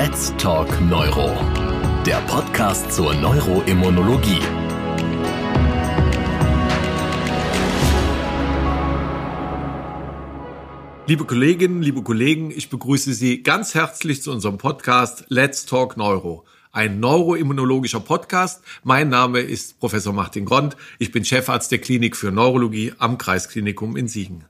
Let's Talk Neuro, der Podcast zur Neuroimmunologie. Liebe Kolleginnen, liebe Kollegen, ich begrüße Sie ganz herzlich zu unserem Podcast Let's Talk Neuro ein neuroimmunologischer Podcast. Mein Name ist Professor Martin Grond. Ich bin Chefarzt der Klinik für Neurologie am Kreisklinikum in Siegen.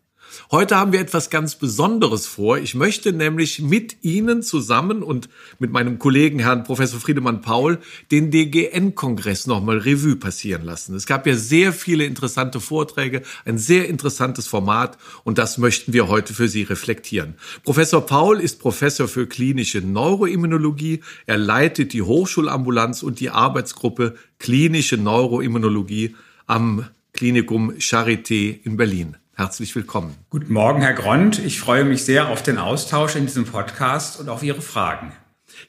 Heute haben wir etwas ganz Besonderes vor. Ich möchte nämlich mit Ihnen zusammen und mit meinem Kollegen Herrn Professor Friedemann Paul den DGN-Kongress nochmal Revue passieren lassen. Es gab ja sehr viele interessante Vorträge, ein sehr interessantes Format und das möchten wir heute für Sie reflektieren. Professor Paul ist Professor für klinische Neuroimmunologie. Er leitet die Hochschulambulanz und die Arbeitsgruppe klinische Neuroimmunologie am Klinikum Charité in Berlin. Herzlich willkommen. Guten Morgen, Herr Grond. Ich freue mich sehr auf den Austausch in diesem Podcast und auf Ihre Fragen.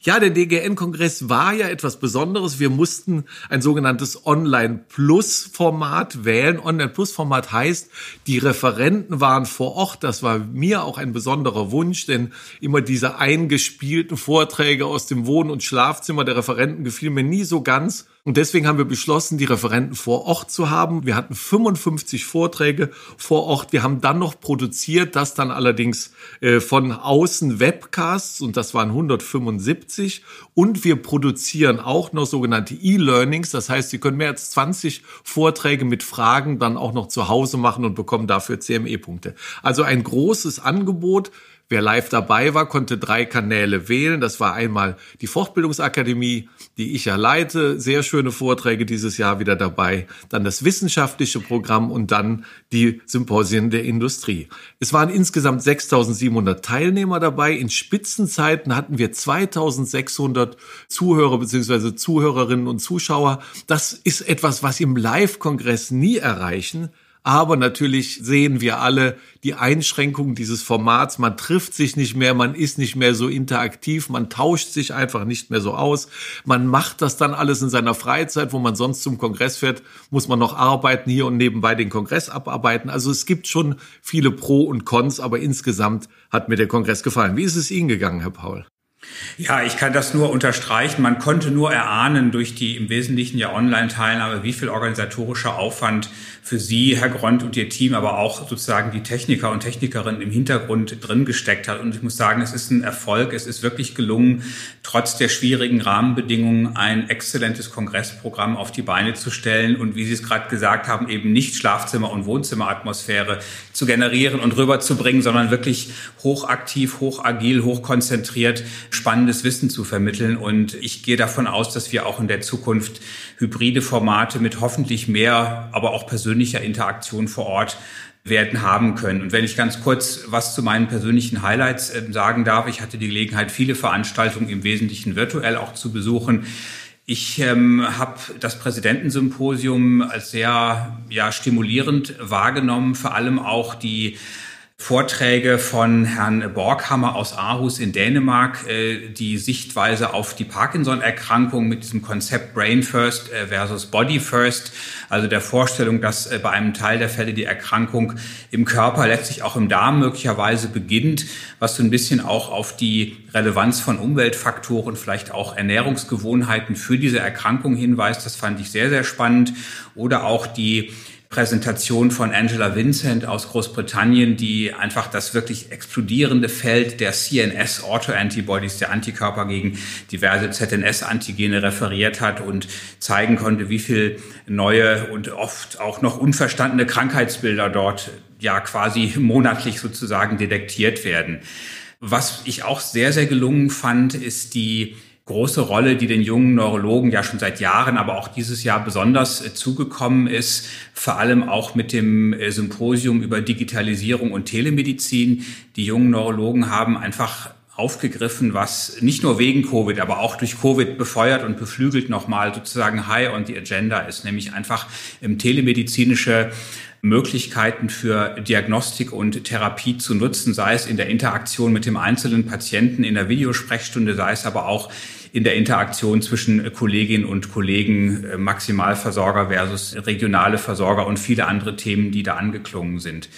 Ja, der DGN-Kongress war ja etwas Besonderes. Wir mussten ein sogenanntes Online-Plus-Format wählen. Online-Plus-Format heißt, die Referenten waren vor Ort. Das war mir auch ein besonderer Wunsch, denn immer diese eingespielten Vorträge aus dem Wohn- und Schlafzimmer der Referenten gefiel mir nie so ganz. Und deswegen haben wir beschlossen, die Referenten vor Ort zu haben. Wir hatten 55 Vorträge vor Ort. Wir haben dann noch produziert, das dann allerdings äh, von außen Webcasts und das waren 175. Und wir produzieren auch noch sogenannte E-Learnings. Das heißt, Sie können mehr als 20 Vorträge mit Fragen dann auch noch zu Hause machen und bekommen dafür CME-Punkte. Also ein großes Angebot Wer live dabei war, konnte drei Kanäle wählen. Das war einmal die Fortbildungsakademie, die ich ja leite. Sehr schöne Vorträge dieses Jahr wieder dabei. Dann das wissenschaftliche Programm und dann die Symposien der Industrie. Es waren insgesamt 6700 Teilnehmer dabei. In Spitzenzeiten hatten wir 2600 Zuhörer bzw. Zuhörerinnen und Zuschauer. Das ist etwas, was im Live-Kongress nie erreichen. Aber natürlich sehen wir alle die Einschränkungen dieses Formats. Man trifft sich nicht mehr, man ist nicht mehr so interaktiv, man tauscht sich einfach nicht mehr so aus. Man macht das dann alles in seiner Freizeit, wo man sonst zum Kongress fährt, muss man noch arbeiten hier und nebenbei den Kongress abarbeiten. Also es gibt schon viele Pro und Cons, aber insgesamt hat mir der Kongress gefallen. Wie ist es Ihnen gegangen, Herr Paul? Ja, ich kann das nur unterstreichen. Man konnte nur erahnen durch die im Wesentlichen ja Online-Teilnahme, wie viel organisatorischer Aufwand für Sie, Herr Grond und Ihr Team, aber auch sozusagen die Techniker und Technikerinnen im Hintergrund drin gesteckt hat. Und ich muss sagen, es ist ein Erfolg. Es ist wirklich gelungen, trotz der schwierigen Rahmenbedingungen ein exzellentes Kongressprogramm auf die Beine zu stellen und wie Sie es gerade gesagt haben, eben nicht Schlafzimmer- und Wohnzimmeratmosphäre zu generieren und rüberzubringen, sondern wirklich hochaktiv, hochagil, hochkonzentriert spannendes Wissen zu vermitteln. Und ich gehe davon aus, dass wir auch in der Zukunft hybride Formate mit hoffentlich mehr, aber auch persönlicher Interaktion vor Ort werden haben können. Und wenn ich ganz kurz was zu meinen persönlichen Highlights äh, sagen darf, ich hatte die Gelegenheit, viele Veranstaltungen im Wesentlichen virtuell auch zu besuchen. Ich ähm, habe das Präsidentensymposium als sehr ja, stimulierend wahrgenommen, vor allem auch die Vorträge von Herrn Borghammer aus Aarhus in Dänemark, äh, die Sichtweise auf die Parkinson-Erkrankung mit diesem Konzept Brain First äh, versus Body First, also der Vorstellung, dass äh, bei einem Teil der Fälle die Erkrankung im Körper, letztlich auch im Darm möglicherweise beginnt, was so ein bisschen auch auf die Relevanz von Umweltfaktoren, vielleicht auch Ernährungsgewohnheiten für diese Erkrankung hinweist. Das fand ich sehr, sehr spannend. Oder auch die Präsentation von Angela Vincent aus Großbritannien, die einfach das wirklich explodierende Feld der CNS Autoantibodies, der Antikörper gegen diverse ZNS-Antigene referiert hat und zeigen konnte, wie viel neue und oft auch noch unverstandene Krankheitsbilder dort ja quasi monatlich sozusagen detektiert werden. Was ich auch sehr, sehr gelungen fand, ist die große Rolle, die den jungen Neurologen ja schon seit Jahren, aber auch dieses Jahr besonders äh, zugekommen ist, vor allem auch mit dem äh, Symposium über Digitalisierung und Telemedizin. Die jungen Neurologen haben einfach aufgegriffen, was nicht nur wegen Covid, aber auch durch Covid befeuert und beflügelt nochmal sozusagen high on the agenda ist, nämlich einfach im telemedizinische Möglichkeiten für Diagnostik und Therapie zu nutzen, sei es in der Interaktion mit dem einzelnen Patienten in der Videosprechstunde, sei es aber auch in der Interaktion zwischen Kolleginnen und Kollegen, äh, Maximalversorger versus regionale Versorger und viele andere Themen, die da angeklungen sind.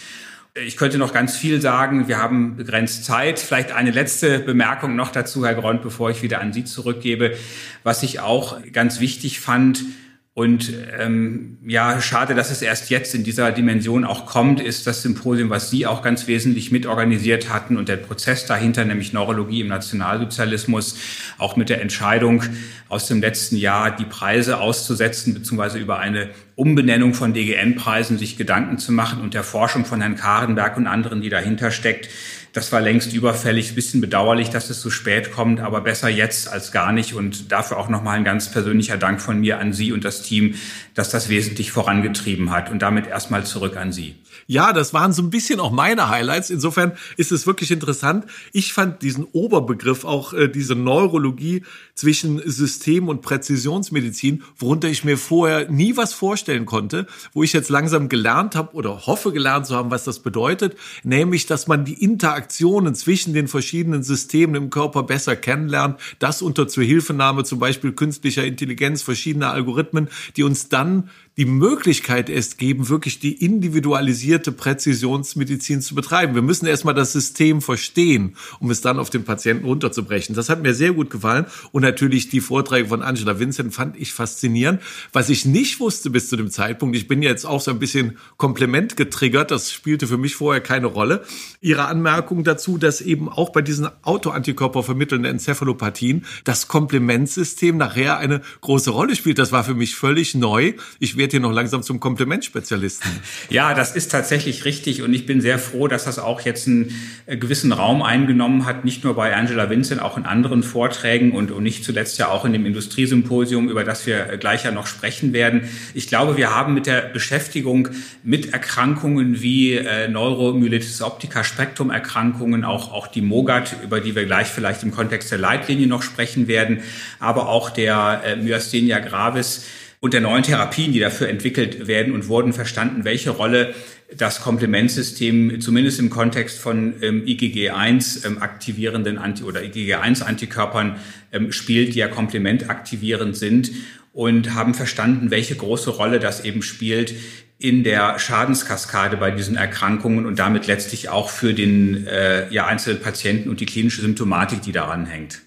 Ich könnte noch ganz viel sagen. Wir haben begrenzt Zeit. Vielleicht eine letzte Bemerkung noch dazu, Herr Grond, bevor ich wieder an Sie zurückgebe. Was ich auch ganz wichtig fand, und ähm, ja, schade, dass es erst jetzt in dieser Dimension auch kommt, ist das Symposium, was Sie auch ganz wesentlich mitorganisiert hatten und der Prozess dahinter, nämlich Neurologie im Nationalsozialismus, auch mit der Entscheidung aus dem letzten Jahr, die Preise auszusetzen, beziehungsweise über eine Umbenennung von DGN-Preisen sich Gedanken zu machen und der Forschung von Herrn Karenberg und anderen, die dahinter steckt. Das war längst überfällig. Ein bisschen bedauerlich, dass es so spät kommt, aber besser jetzt als gar nicht. Und dafür auch nochmal ein ganz persönlicher Dank von mir an Sie und das Team, dass das wesentlich vorangetrieben hat. Und damit erstmal zurück an Sie. Ja, das waren so ein bisschen auch meine Highlights. Insofern ist es wirklich interessant. Ich fand diesen Oberbegriff, auch äh, diese Neurologie zwischen System- und Präzisionsmedizin, worunter ich mir vorher nie was vorstellen konnte, wo ich jetzt langsam gelernt habe oder hoffe gelernt zu haben, was das bedeutet, nämlich, dass man die Interaktionen zwischen den verschiedenen Systemen im Körper besser kennenlernt, das unter Zuhilfenahme zum Beispiel künstlicher Intelligenz, verschiedener Algorithmen, die uns dann die Möglichkeit erst geben, wirklich die individualisierte Präzisionsmedizin zu betreiben. Wir müssen erstmal das System verstehen, um es dann auf den Patienten runterzubrechen. Das hat mir sehr gut gefallen. Und natürlich die Vorträge von Angela Vincent fand ich faszinierend. Was ich nicht wusste bis zu dem Zeitpunkt, ich bin jetzt auch so ein bisschen Kompliment getriggert, das spielte für mich vorher keine Rolle. Ihre Anmerkung dazu, dass eben auch bei diesen Autoantikörper vermittelnden Enzephalopathien das Komplementsystem nachher eine große Rolle spielt. Das war für mich völlig neu. Ich werde hier noch langsam zum Komplementspezialisten. Ja, das ist tatsächlich richtig und ich bin sehr froh, dass das auch jetzt einen äh, gewissen Raum eingenommen hat, nicht nur bei Angela Vincent, auch in anderen Vorträgen und, und nicht zuletzt ja auch in dem Industriesymposium, über das wir äh, gleich ja noch sprechen werden. Ich glaube, wir haben mit der Beschäftigung mit Erkrankungen wie äh, Neuromyelitis optica, Spektrumерkrankungen, auch, auch die MOGAT, über die wir gleich vielleicht im Kontext der Leitlinie noch sprechen werden, aber auch der äh, Myasthenia gravis, und der neuen Therapien, die dafür entwickelt werden und wurden, verstanden, welche Rolle das Komplementsystem zumindest im Kontext von ähm, IgG1 ähm, aktivierenden Anti oder IgG1 Antikörpern ähm, spielt, die ja komplementaktivierend sind und haben verstanden, welche große Rolle das eben spielt in der Schadenskaskade bei diesen Erkrankungen und damit letztlich auch für den äh, ja, einzelnen Patienten und die klinische Symptomatik, die daran hängt.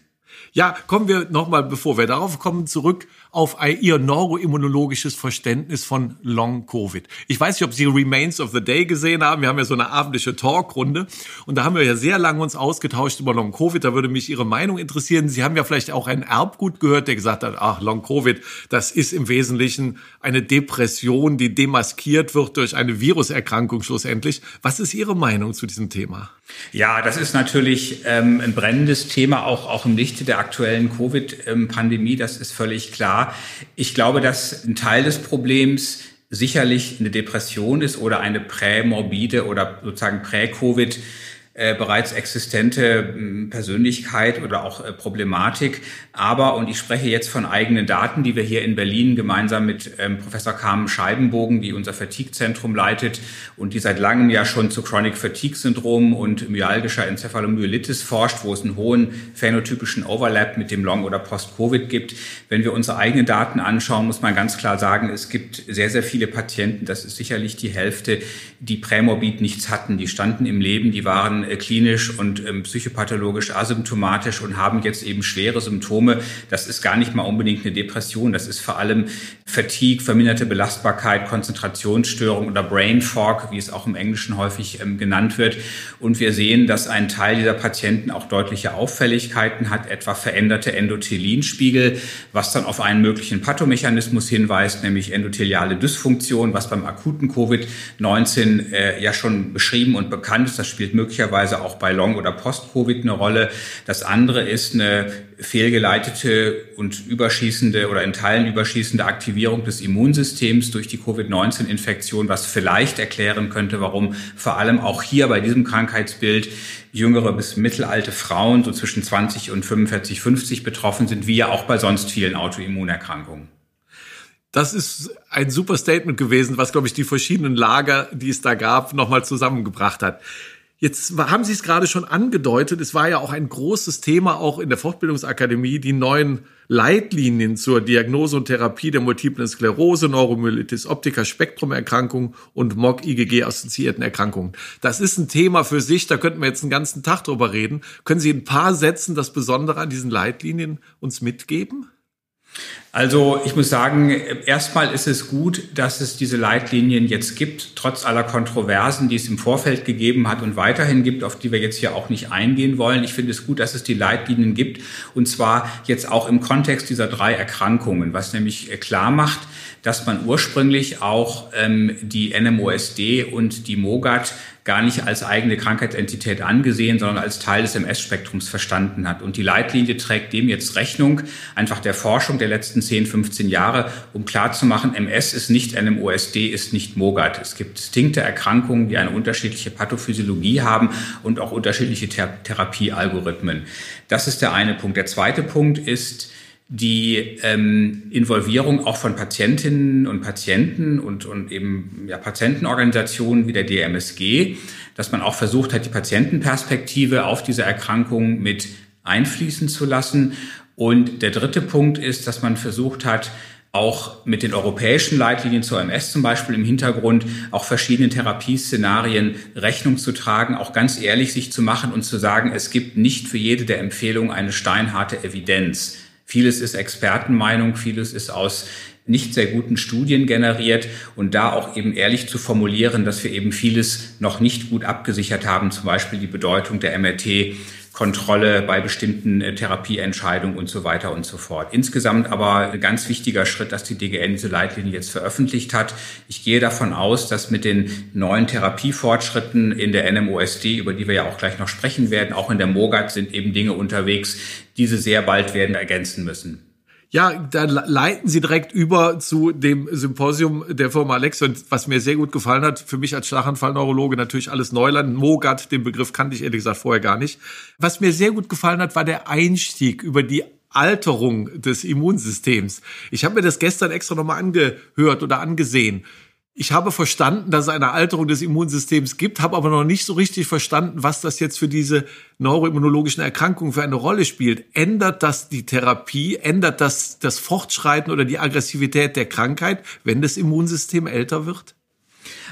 Ja, kommen wir nochmal, bevor wir darauf kommen, zurück auf Ihr neuroimmunologisches Verständnis von Long Covid. Ich weiß nicht, ob Sie Remains of the Day gesehen haben. Wir haben ja so eine abendliche Talkrunde und da haben wir ja sehr lange uns ausgetauscht über Long Covid. Da würde mich Ihre Meinung interessieren. Sie haben ja vielleicht auch ein Erbgut gehört, der gesagt hat, ach, Long Covid, das ist im Wesentlichen eine Depression, die demaskiert wird durch eine Viruserkrankung schlussendlich. Was ist Ihre Meinung zu diesem Thema? Ja, das ist natürlich ähm, ein brennendes Thema, auch, auch im Lichte der aktuellen Covid-Pandemie. Das ist völlig klar. Ich glaube, dass ein Teil des Problems sicherlich eine Depression ist oder eine prämorbide oder sozusagen prä-Covid äh, bereits existente äh, Persönlichkeit oder auch äh, Problematik. Aber, und ich spreche jetzt von eigenen Daten, die wir hier in Berlin gemeinsam mit ähm, Professor Carmen Scheibenbogen, die unser Fatigue-Zentrum leitet und die seit langem ja schon zu Chronic Fatigue-Syndrom und myalgischer Enzephalomyelitis forscht, wo es einen hohen phänotypischen Overlap mit dem Long- oder Post-Covid gibt. Wenn wir unsere eigenen Daten anschauen, muss man ganz klar sagen, es gibt sehr, sehr viele Patienten, das ist sicherlich die Hälfte, die prämorbid nichts hatten. Die standen im Leben, die waren äh, klinisch und ähm, psychopathologisch asymptomatisch und haben jetzt eben schwere Symptome. Das ist gar nicht mal unbedingt eine Depression, das ist vor allem Fatigue, verminderte Belastbarkeit, Konzentrationsstörung oder Brain Fog, wie es auch im Englischen häufig ähm, genannt wird. Und wir sehen, dass ein Teil dieser Patienten auch deutliche Auffälligkeiten hat, etwa veränderte Endothelinspiegel, was dann auf einen möglichen Pathomechanismus hinweist, nämlich endotheliale Dysfunktion, was beim akuten Covid-19 äh, ja schon beschrieben und bekannt ist. Das spielt möglicherweise möglicherweise auch bei Long- oder Post-Covid eine Rolle. Das andere ist eine fehlgeleitete und überschießende oder in Teilen überschießende Aktivierung des Immunsystems durch die Covid-19-Infektion, was vielleicht erklären könnte, warum vor allem auch hier bei diesem Krankheitsbild jüngere bis mittelalte Frauen so zwischen 20 und 45, 50 betroffen sind, wie ja auch bei sonst vielen Autoimmunerkrankungen. Das ist ein super Statement gewesen, was, glaube ich, die verschiedenen Lager, die es da gab, nochmal zusammengebracht hat. Jetzt haben Sie es gerade schon angedeutet, es war ja auch ein großes Thema auch in der Fortbildungsakademie, die neuen Leitlinien zur Diagnose und Therapie der multiplen Sklerose, Neuromyelitis optica, Spektrumerkrankung und MOG-IgG-assoziierten Erkrankungen. Das ist ein Thema für sich, da könnten wir jetzt einen ganzen Tag drüber reden. Können Sie in ein paar Sätzen das Besondere an diesen Leitlinien uns mitgeben? Also ich muss sagen, erstmal ist es gut, dass es diese Leitlinien jetzt gibt, trotz aller Kontroversen, die es im Vorfeld gegeben hat und weiterhin gibt, auf die wir jetzt hier auch nicht eingehen wollen. Ich finde es gut, dass es die Leitlinien gibt und zwar jetzt auch im Kontext dieser drei Erkrankungen, was nämlich klar macht, dass man ursprünglich auch ähm, die NMOSD und die MOGAT gar nicht als eigene Krankheitsentität angesehen, sondern als Teil des MS-Spektrums verstanden hat. Und die Leitlinie trägt dem jetzt Rechnung, einfach der Forschung der letzten 10, 15 Jahre, um klarzumachen, MS ist nicht NMOSD, ist nicht MOGAT. Es gibt distinkte Erkrankungen, die eine unterschiedliche Pathophysiologie haben und auch unterschiedliche Thera Therapiealgorithmen. Das ist der eine Punkt. Der zweite Punkt ist, die ähm, Involvierung auch von Patientinnen und Patienten und, und eben ja, Patientenorganisationen wie der DMSG, dass man auch versucht hat, die Patientenperspektive auf diese Erkrankung mit einfließen zu lassen. Und der dritte Punkt ist, dass man versucht hat, auch mit den europäischen Leitlinien zur MS zum Beispiel im Hintergrund auch verschiedene Therapieszenarien Rechnung zu tragen, auch ganz ehrlich sich zu machen und zu sagen, es gibt nicht für jede der Empfehlungen eine steinharte Evidenz. Vieles ist Expertenmeinung, vieles ist aus nicht sehr guten Studien generiert und da auch eben ehrlich zu formulieren, dass wir eben vieles noch nicht gut abgesichert haben, zum Beispiel die Bedeutung der MRT Kontrolle bei bestimmten äh, Therapieentscheidungen und so weiter und so fort. Insgesamt aber ein ganz wichtiger Schritt, dass die DGN diese Leitlinie jetzt veröffentlicht hat. Ich gehe davon aus, dass mit den neuen Therapiefortschritten in der NMOSD, über die wir ja auch gleich noch sprechen werden, auch in der MOGAT sind eben Dinge unterwegs, diese sehr bald werden ergänzen müssen. Ja, da leiten Sie direkt über zu dem Symposium der Firma Alexion, was mir sehr gut gefallen hat. Für mich als Schlaganfallneurologe natürlich alles Neuland. Mogat, den Begriff kannte ich ehrlich gesagt vorher gar nicht. Was mir sehr gut gefallen hat, war der Einstieg über die Alterung des Immunsystems. Ich habe mir das gestern extra nochmal angehört oder angesehen ich habe verstanden, dass es eine Alterung des Immunsystems gibt, habe aber noch nicht so richtig verstanden, was das jetzt für diese neuroimmunologischen Erkrankungen für eine Rolle spielt. Ändert das die Therapie? Ändert das das Fortschreiten oder die Aggressivität der Krankheit, wenn das Immunsystem älter wird?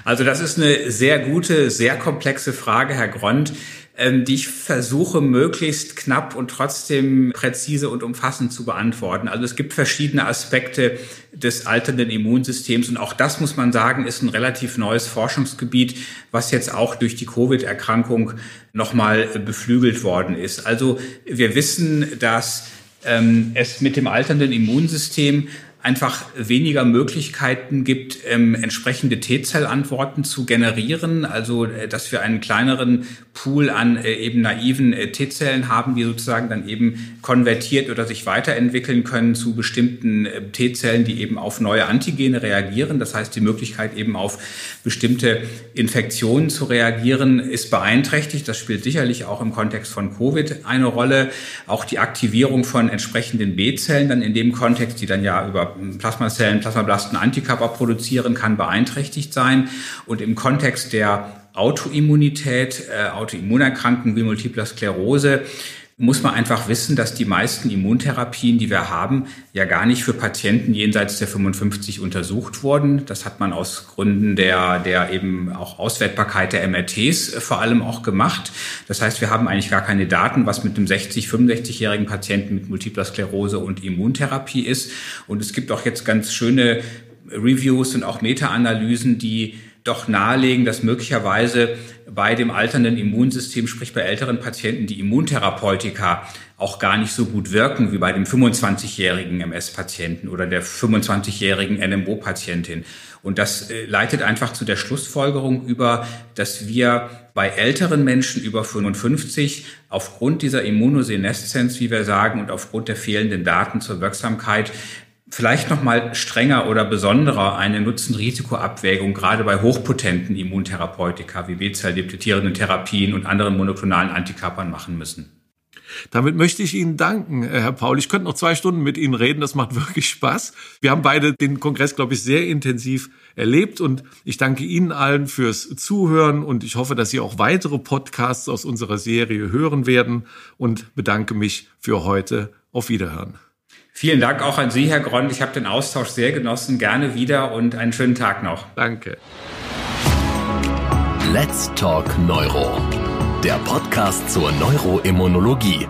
Also das ist eine sehr gute, sehr komplexe Frage, Herr Grond. Ähm, die ich versuche möglichst knapp und trotzdem präzise und umfassend zu beantworten. Also es gibt verschiedene Aspekte des alternden Immunsystems und auch das muss man sagen, ist ein relativ neues Forschungsgebiet, was jetzt auch durch die Covid-Erkrankung nochmal beflügelt worden ist. Also wir wissen, dass ähm, es mit dem alternden Immunsystem einfach weniger Möglichkeiten gibt, ähm, entsprechende T-Zellantworten zu generieren. Also, äh, dass wir einen kleineren Pool an äh, eben naiven äh, T-Zellen haben, die sozusagen dann eben konvertiert oder sich weiterentwickeln können zu bestimmten äh, T-Zellen, die eben auf neue Antigene reagieren. Das heißt, die Möglichkeit eben auf bestimmte Infektionen zu reagieren ist beeinträchtigt. Das spielt sicherlich auch im Kontext von Covid eine Rolle. Auch die Aktivierung von entsprechenden B-Zellen dann in dem Kontext, die dann ja über Plasmazellen, Plasmablasten Antikörper produzieren, kann beeinträchtigt sein. Und im Kontext der Autoimmunität, äh, Autoimmunerkrankungen wie Multipler Sklerose, muss man einfach wissen, dass die meisten Immuntherapien, die wir haben, ja gar nicht für Patienten jenseits der 55 untersucht wurden. Das hat man aus Gründen der, der eben auch Auswertbarkeit der MRTs äh, vor allem auch gemacht. Das heißt, wir haben eigentlich gar keine Daten, was mit einem 60, 65-jährigen Patienten mit Multipler Sklerose und Immuntherapie ist. Und es gibt auch jetzt ganz schöne Reviews und auch Meta-Analysen, die doch nahelegen, dass möglicherweise bei dem alternden Immunsystem, sprich bei älteren Patienten, die Immuntherapeutika auch gar nicht so gut wirken wie bei dem 25-jährigen MS-Patienten oder der 25-jährigen NMO-Patientin. Und das äh, leitet einfach zu der Schlussfolgerung über, dass wir bei älteren Menschen über 55 aufgrund dieser Immunoseneszenz, wie wir sagen, und aufgrund der fehlenden Daten zur Wirksamkeit vielleicht noch mal strenger oder besonderer eine Nutzen-Risiko-Abwägung gerade bei hochpotenten Immuntherapeutika wie B-Zell-depletierenden Therapien und anderen monoklonalen Antikörpern machen müssen. Damit möchte ich Ihnen danken, äh, Herr Paul. Ich könnte noch zwei Stunden mit Ihnen reden. Das macht wirklich Spaß. Wir haben beide den Kongress, glaube ich, sehr intensiv erlebt und ich danke Ihnen allen fürs Zuhören und ich hoffe, dass Sie auch weitere Podcasts aus unserer Serie hören werden und bedanke mich für heute. Auf Wiederhören. Vielen Dank auch an Sie, Herr Grond. Ich habe den Austausch sehr genossen. Gerne wieder und einen schönen Tag noch. Danke. Let's Talk Neuro der Podcast zur Neuroimmunologie.